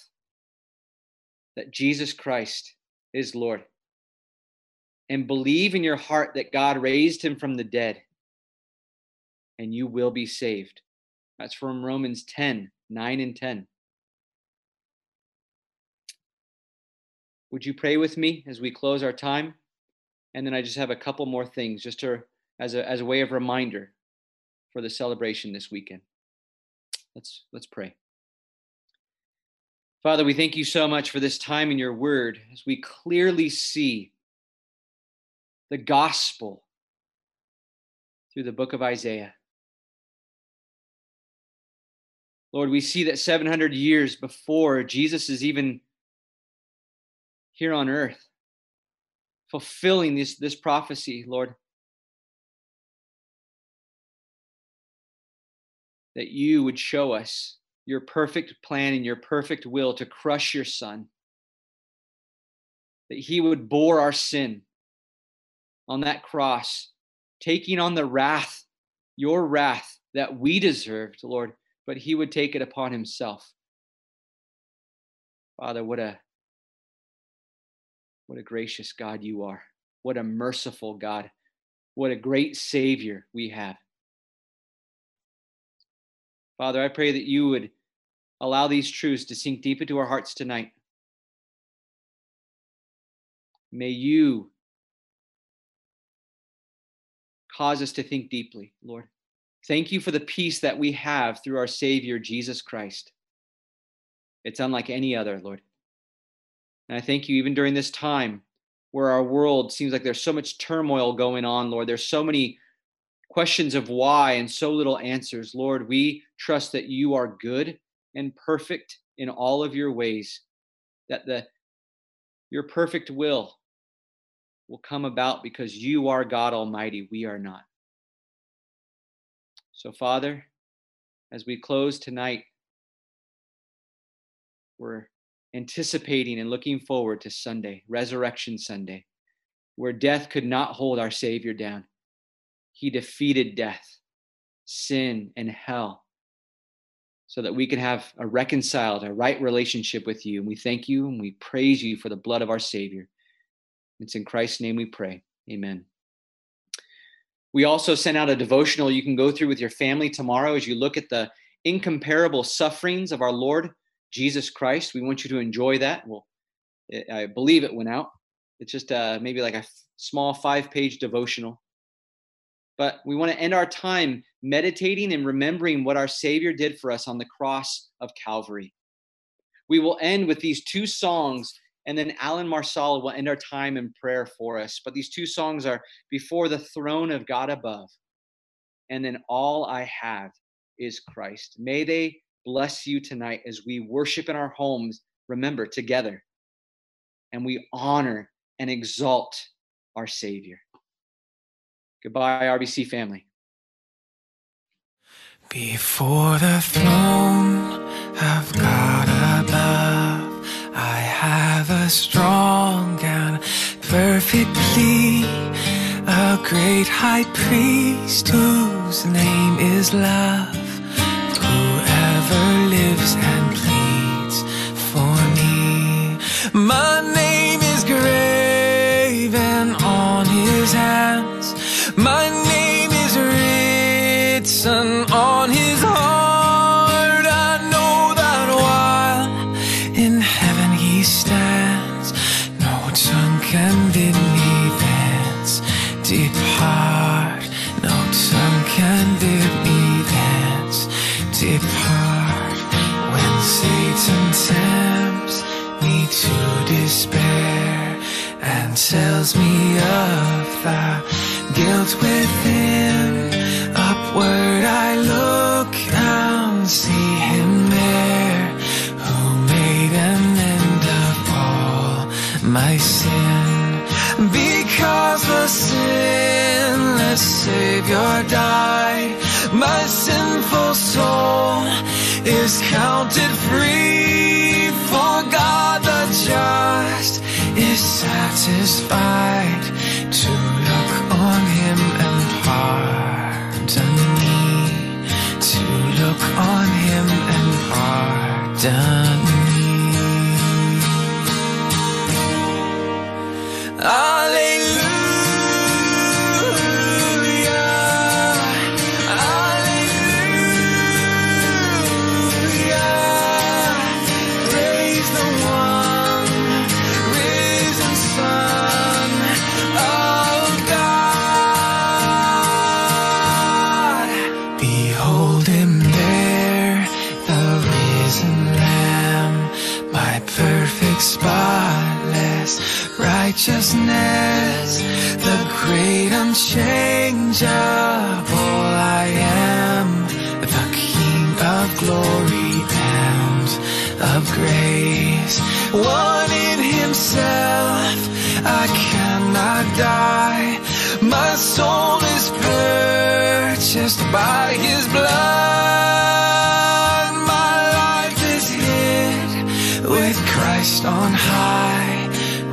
that Jesus Christ is Lord and believe in your heart that God raised him from the dead, and you will be saved. That's from Romans 10 9 and 10. Would you pray with me as we close our time? And then I just have a couple more things just to, as, a, as a way of reminder for the celebration this weekend. Let's, let's pray. Father, we thank you so much for this time in your word as we clearly see the gospel through the book of Isaiah. Lord, we see that 700 years before Jesus is even here on earth, fulfilling this, this prophecy, Lord, that you would show us your perfect plan and your perfect will to crush your son, that he would bore our sin on that cross, taking on the wrath, your wrath that we deserved, Lord, but he would take it upon himself. Father, what a what a gracious God you are. What a merciful God. What a great Savior we have. Father, I pray that you would allow these truths to sink deep into our hearts tonight. May you cause us to think deeply, Lord. Thank you for the peace that we have through our Savior, Jesus Christ. It's unlike any other, Lord. And I thank you even during this time where our world seems like there's so much turmoil going on, Lord. There's so many questions of why and so little answers. Lord, we trust that you are good and perfect in all of your ways, that the your perfect will will come about because you are God Almighty, we are not. So, Father, as we close tonight, we're anticipating and looking forward to Sunday, Resurrection Sunday, where death could not hold our Savior down. He defeated death, sin, and hell so that we can have a reconciled, a right relationship with you. And we thank you and we praise you for the blood of our Savior. It's in Christ's name we pray. Amen. We also sent out a devotional you can go through with your family tomorrow as you look at the incomparable sufferings of our Lord Jesus Christ. We want you to enjoy that. Well, I believe it went out. It's just uh, maybe like a small five page devotional. But we want to end our time meditating and remembering what our Savior did for us on the cross of Calvary. We will end with these two songs and then Alan Marsala will end our time in prayer for us. But these two songs are Before the Throne of God Above, and then All I Have is Christ. May they bless you tonight as we worship in our homes, remember, together, and we honor and exalt our Savior. Goodbye, RBC family. Before the throne of God above I have a strong and perfect plea, a great high priest whose name is love, whoever lives tempts me to despair and tells me of thy guilt within. Upward I look and see him there who made an end of all my sin. Because the sinless Savior died, my sinful soul is counted free. For God the just is satisfied to look on him and pardon me. To look on him and pardon me. Alleluia. Unchangeable I am, the King of glory and of grace. One in himself, I cannot die. My soul is purchased by his blood. My life is hid with Christ on high,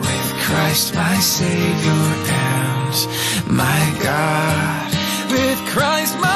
with Christ my Savior and my God, with Christ my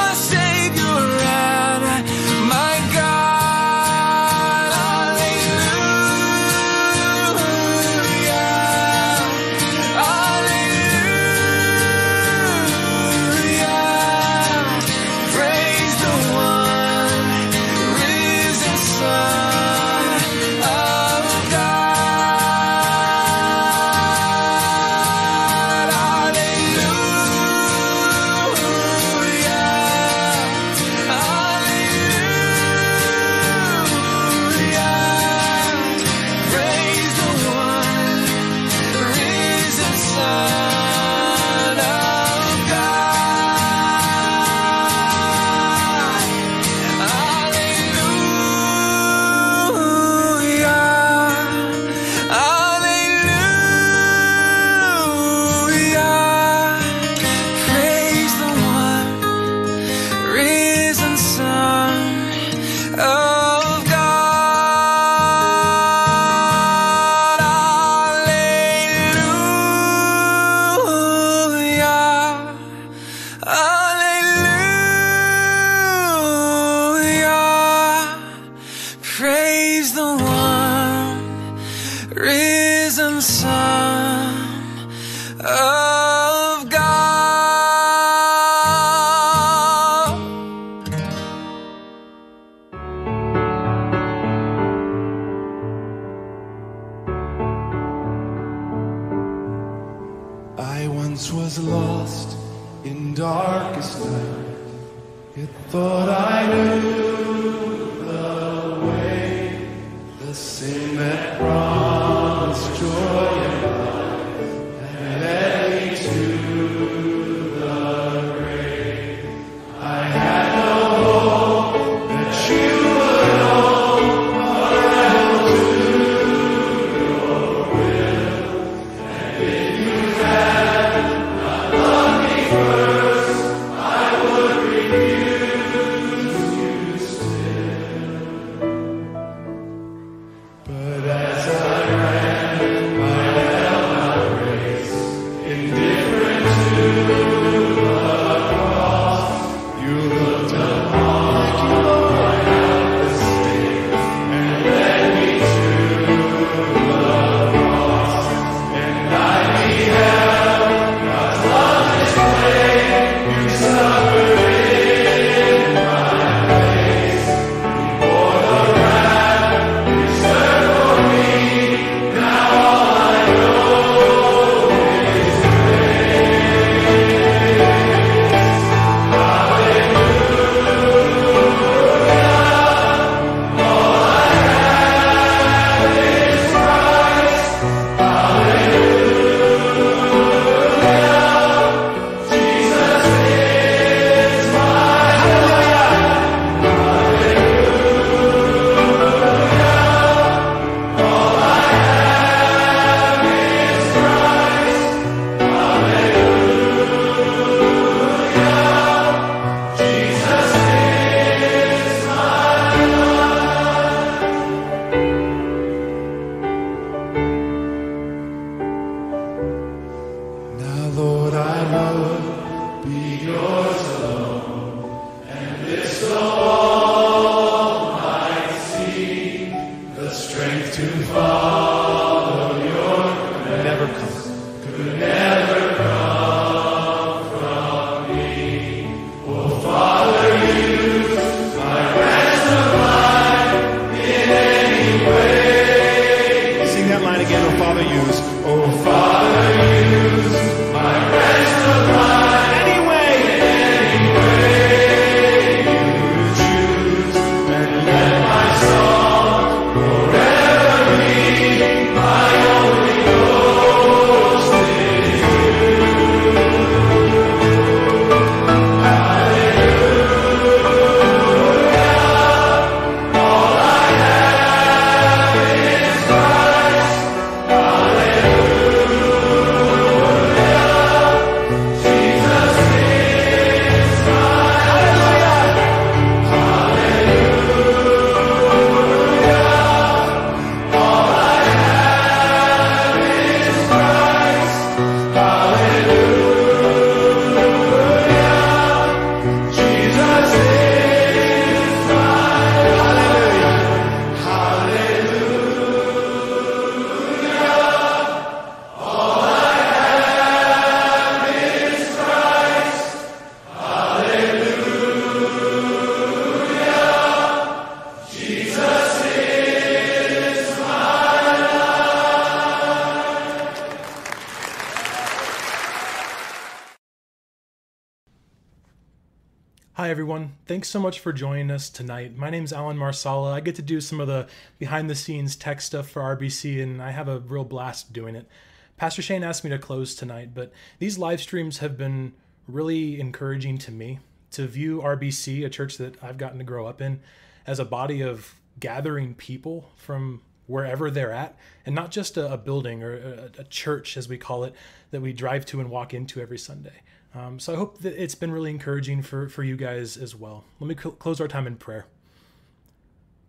everyone. Thanks so much for joining us tonight. My name is Alan Marsala. I get to do some of the behind the scenes tech stuff for RBC, and I have a real blast doing it. Pastor Shane asked me to close tonight, but these live streams have been really encouraging to me to view RBC, a church that I've gotten to grow up in, as a body of gathering people from wherever they're at, and not just a, a building or a, a church, as we call it, that we drive to and walk into every Sunday. Um, so I hope that it's been really encouraging for, for you guys as well. Let me cl- close our time in prayer.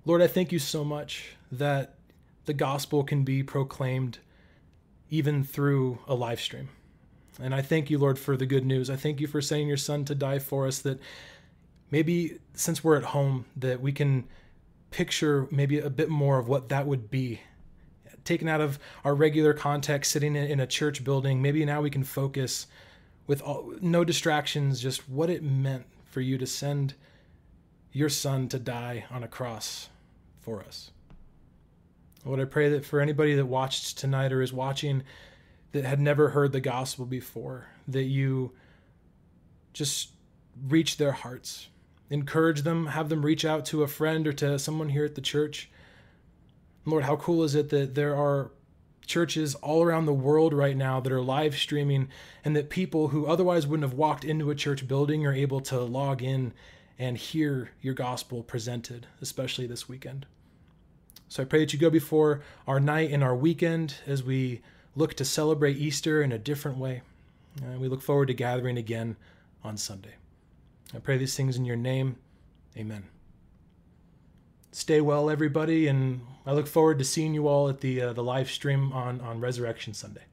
Lord, I thank you so much that the gospel can be proclaimed even through a live stream. And I thank you, Lord, for the good news. I thank you for sending your son to die for us that maybe since we're at home that we can picture maybe a bit more of what that would be taken out of our regular context sitting in a church building maybe now we can focus with all, no distractions, just what it meant for you to send your son to die on a cross for us. Lord, I pray that for anybody that watched tonight or is watching that had never heard the gospel before, that you just reach their hearts, encourage them, have them reach out to a friend or to someone here at the church. Lord, how cool is it that there are churches all around the world right now that are live streaming, and that people who otherwise wouldn't have walked into a church building are able to log in and hear your gospel presented, especially this weekend. So I pray that you go before our night and our weekend as we look to celebrate Easter in a different way. And we look forward to gathering again on Sunday. I pray these things in your name. Amen stay well, everybody, and I look forward to seeing you all at the uh, the live stream on on Resurrection Sunday.